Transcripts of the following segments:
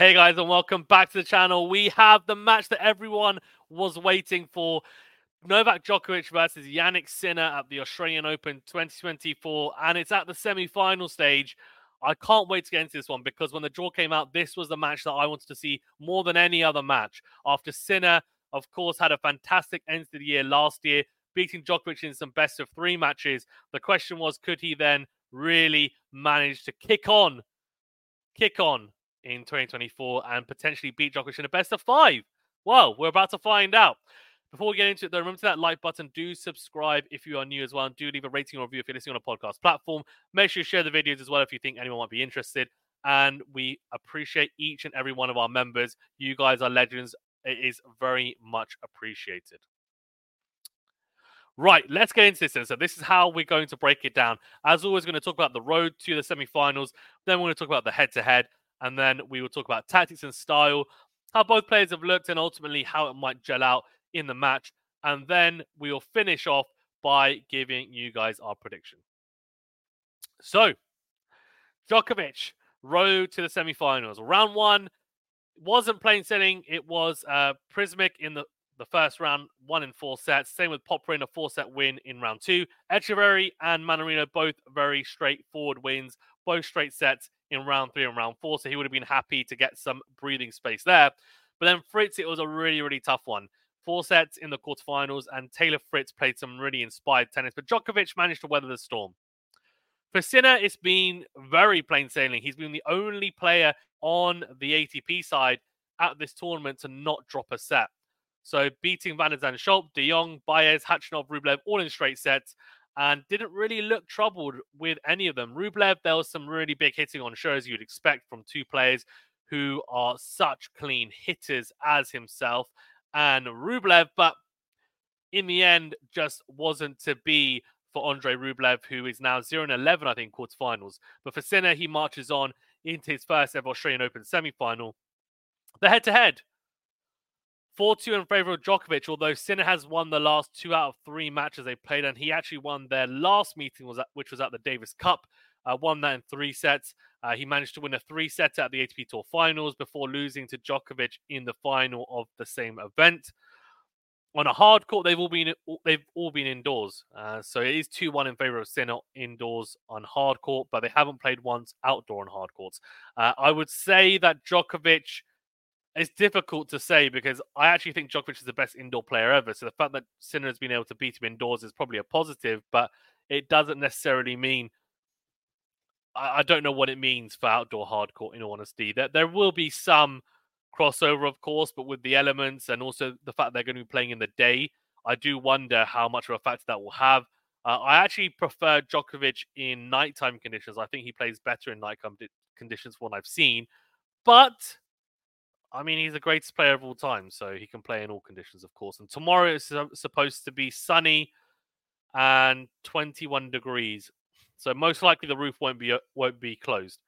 Hey guys, and welcome back to the channel. We have the match that everyone was waiting for. Novak Djokovic versus Jannik Sinner at the Australian Open 2024, and it's at the semi-final stage. I can't wait to get into this one because when the draw came out, this was the match that I wanted to see more than any other match. After Sinner, of course, had a fantastic end to the year last year, beating Djokovic in some best of three matches. The question was, could he then really manage to kick on, kick on in 2024 and potentially beat Djokovic in a best of five? Well, we're about to find out. Before we get into it, though, remember to that like button. Do subscribe if you are new as well. And do leave a rating or review if you're listening on a podcast platform. Make sure you share the videos as well if you think anyone might be interested. And we appreciate each and every one of our members. You guys are legends. It is very much appreciated. Right, let's get into this then. So, this is how we're going to break it down. As always, we're going to talk about the road to the semi finals. Then, we're going to talk about the head to head. And then we will talk about tactics and style, how both players have looked, and ultimately how it might gel out in the match. And then we will finish off by giving you guys our prediction. So, Djokovic, road to the semi-finals. Round one wasn't plain sailing. It was uh, Prizmic in the, the first round, one in four sets. Same with Popyrin, a four-set win in round two. Etcheverry and Mannarino, both very straightforward wins, both straight sets in round three and round four. So he would have been happy to get some breathing space there. But then Fritz, it was a really, really tough one four sets in the quarterfinals, and Taylor Fritz played some really inspired tennis, but Djokovic managed to weather the storm. For Sinner, it's been very plain sailing. He's been the only player on the ATP side at this tournament to not drop a set. So beating Van der Zandschulp, Schulp, De Jong, Baez, Khachanov, Rublev, all in straight sets, and didn't really look troubled with any of them. Rublev, there was some really big hitting on shows you'd expect from two players who are such clean hitters as himself and Rublev, but in the end, just wasn't to be for Andre Rublev, who is now 0 and 11, I think, quarterfinals. But for Sinner, he marches on into his first ever Australian Open semi final. The head to head 4 2 in favor of Djokovic, although Sinner has won the last two out of three matches they played, and he actually won their last meeting, was at, which was at the Davis Cup. Uh, won that in three sets. Uh, he managed to win a three setter at the ATP Tour finals before losing to Djokovic in the final of the same event. On a hard court, they've all been they've all been indoors, uh, so it is two one in favor of Sinner indoors on hard court, but they haven't played once outdoor on hard courts. Uh, I would say that Djokovic. It's difficult to say because I actually think Djokovic is the best indoor player ever. So the fact that Sinner has been able to beat him indoors is probably a positive, but it doesn't necessarily mean I, don't know what it means for outdoor hard court. In all honesty, there there will be some crossover, of course, but with the elements and also the fact they're going to be playing in the day, I do wonder how much of a factor that will have. Uh, I actually prefer Djokovic in nighttime conditions. I think he plays better in nighttime conditions from what I've seen. But I mean, he's the greatest player of all time, so he can play in all conditions, of course. And tomorrow is supposed to be sunny and 21 degrees. So most likely the roof won't be uh, won't be closed.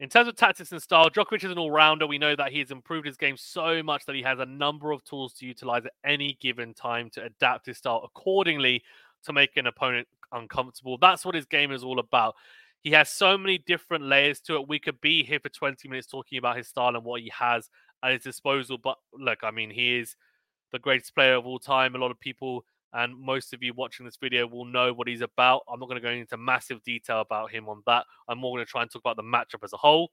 In terms of tactics and style, Djokovic is an all-rounder. We know that he has improved his game so much that he has a number of tools to utilize at any given time to adapt his style accordingly to make an opponent uncomfortable. That's what his game is all about. He has so many different layers to it. We could be here for 20 minutes talking about his style and what he has at his disposal. But look, I mean, he is the greatest player of all time. A lot of people and most of you watching this video will know what he's about. I'm not going to go into massive detail about him on that. I'm more going to try and talk about the matchup as a whole.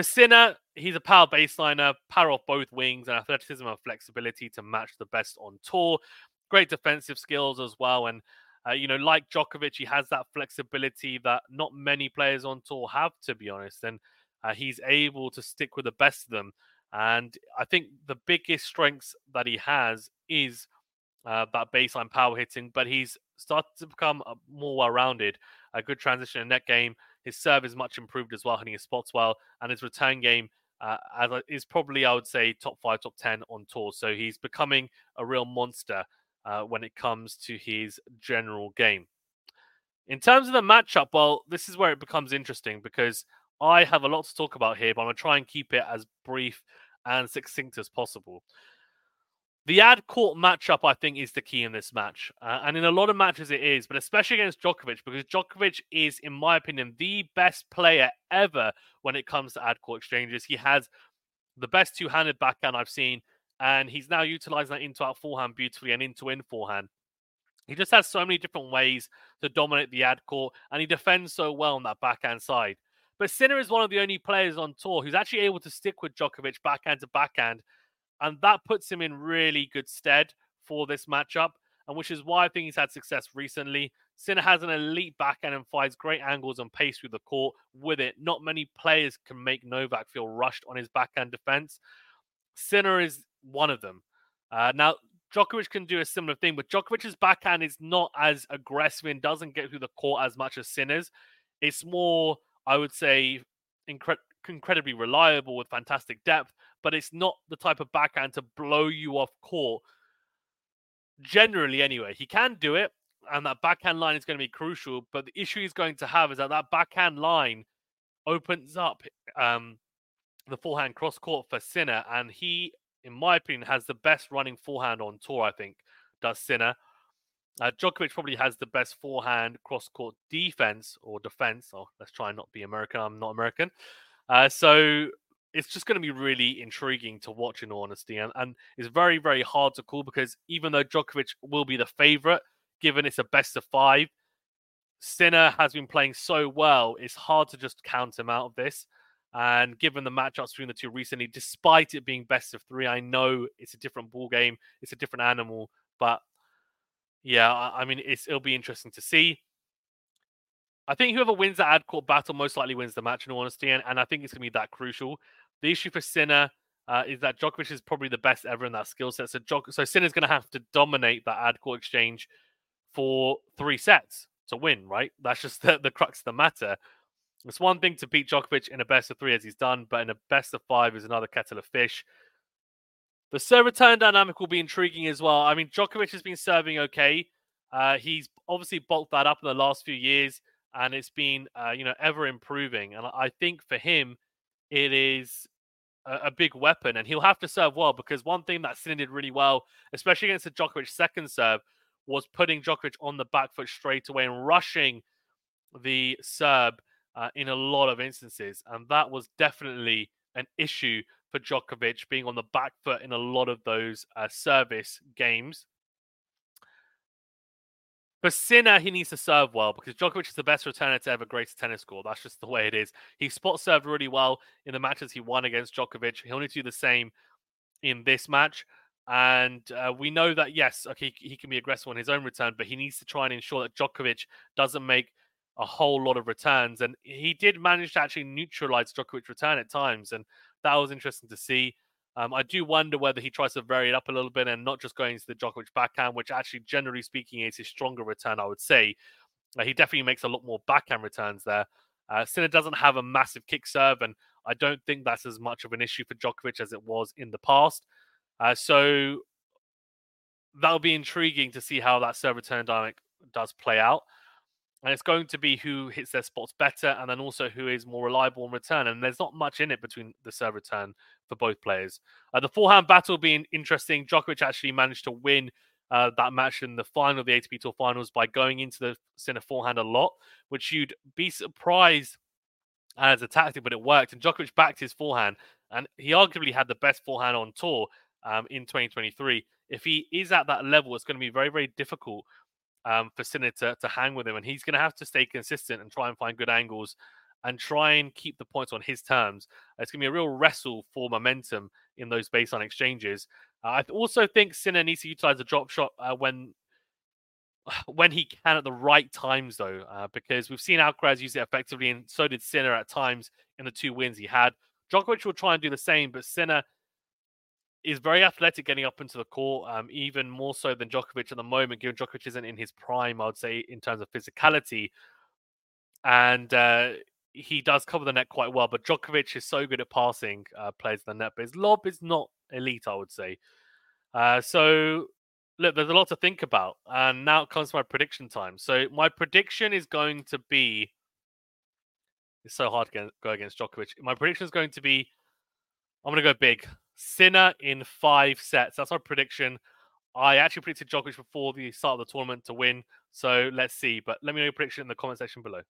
Sinner, he's a power baseliner, power off both wings, and athleticism and flexibility to match the best on tour. Great defensive skills as well. And, uh, you know, like Djokovic, he has that flexibility that not many players on tour have, to be honest. And uh, he's able to stick with the best of them. And I think the biggest strengths that he has is uh, that baseline power hitting, but he's started to become more well rounded. A good transition in net game. His serve is much improved as well, hitting his spots well, and his return game uh, is probably, I would say, top five, top 10 on tour. So he's becoming a real monster uh, when it comes to his general game. In terms of the matchup, well, this is where it becomes interesting because I have a lot to talk about here, but I'm going to try and keep it as brief and succinct as possible. The ad court matchup, I think, is the key in this match. Uh, and in a lot of matches, it is, but especially against Djokovic, because Djokovic is, in my opinion, the best player ever when it comes to ad court exchanges. He has the best two handed backhand I've seen, and he's now utilizing that into out forehand beautifully and into in forehand. He just has so many different ways to dominate the ad court, and he defends so well on that backhand side. But Sinner is one of the only players on tour who's actually able to stick with Djokovic backhand to backhand and that puts him in really good stead for this matchup, and which is why I think he's had success recently. Sinner has an elite backhand and finds great angles and pace through the court with it. Not many players can make Novak feel rushed on his backhand defense. Sinner is one of them. Uh, now, Djokovic can do a similar thing, but Djokovic's backhand is not as aggressive and doesn't get through the court as much as Sinner's. It's more, I would say, incre- incredibly reliable with fantastic depth, but it's not the type of backhand to blow you off court. Generally, anyway, he can do it, and that backhand line is going to be crucial. But the issue he's going to have is that that backhand line opens up um, the forehand cross court for Sinner, and he, in my opinion, has the best running forehand on tour. I think does Sinner. Uh, Djokovic probably has the best forehand cross court defense or defense. Oh, let's try and not be American. I'm not American. Uh, so it's just going to be really intriguing to watch, in honesty, and, and it's very, very hard to call because even though Djokovic will be the favorite, given it's a best of five, Sinner has been playing so well. It's hard to just count him out of this. And given the matchups between the two recently, despite it being best of three, I know it's a different ball game, it's a different animal. But yeah, I, I mean, it'll be interesting to see. I think whoever wins that ad court battle most likely wins the match, in all honesty, and, and I think it's going to be that crucial. The issue for Sinner uh, is that Djokovic is probably the best ever in that skill set. So, Djok- so Sinner's going to have to dominate that ad court exchange for three sets to win, right? That's just the, the crux of the matter. It's one thing to beat Djokovic in a best of three, as he's done, but in a best of five is another kettle of fish. The serve return dynamic will be intriguing as well. I mean, Djokovic has been serving okay. Uh, he's obviously bulked that up in the last few years and it's been uh, you know ever improving. And I think for him, it is a, a, big weapon, and he'll have to serve well because one thing that Sinner did really well, especially against the Djokovic second serve, was putting Djokovic on the back foot straight away and rushing the Serb uh, in a lot of instances, and that was definitely an issue for Djokovic being on the back foot in a lot of those uh, service games. For Sinner, he needs to serve well because Djokovic is the best returner to ever grace a tennis score. That's just the way it is. He spot served really well in the matches he won against Djokovic. He'll need to do the same in this match. And uh, we know that, yes, okay, he can be aggressive on his own return, but he needs to try and ensure that Djokovic doesn't make a whole lot of returns. And he did manage to actually neutralize Djokovic's return at times. And that was interesting to see. Um, I do wonder whether he tries to vary it up a little bit and not just going into the Djokovic backhand, which actually, generally speaking, is his stronger return, I would say. Uh, he definitely makes a lot more backhand returns there. Uh, Sinner doesn't have a massive kick serve, and I don't think that's as much of an issue for Djokovic as it was in the past. Uh, so that'll be intriguing to see how that serve return dynamic does play out and it's going to be who hits their spots better and then also who is more reliable in return. And there's not much in it between the serve return for both players. Uh, the forehand battle being interesting. Djokovic actually managed to win uh, that match in the final the ATP Tour Finals by going into the center forehand a lot, which you'd be surprised as a tactic, but it worked. And Djokovic backed his forehand, and he arguably had the best forehand on tour um, in 2023. If he is at that level, it's going to be very, very difficult um, for Sinner to, to hang with him. And he's going to have to stay consistent and try and find good angles and try and keep the points on his terms. It's going to be a real wrestle for momentum in those baseline exchanges. Uh, I also think Sinner needs to utilize the drop shot uh, when when he can at the right times, though, uh, because we've seen Alcaraz use it effectively, and so did Sinner at times in the two wins he had. Djokovic will try and do the same, but Sinner is very athletic getting up into the court, um, even more so than Djokovic at the moment, given Djokovic isn't in his prime, I would say, in terms of physicality. And uh, he does cover the net quite well, but Djokovic is so good at passing uh, players the net, but his lob is not elite, I would say. Uh, so, look, there's a lot to think about. And now it comes to my prediction time. So, my prediction is going to be. It's so hard to go against Djokovic. My prediction is going to be I'm going to go big Sinner in five sets. That's our prediction. I actually predicted Djokovic before the start of the tournament to win. So let's see. But let me know your prediction in the comment section below.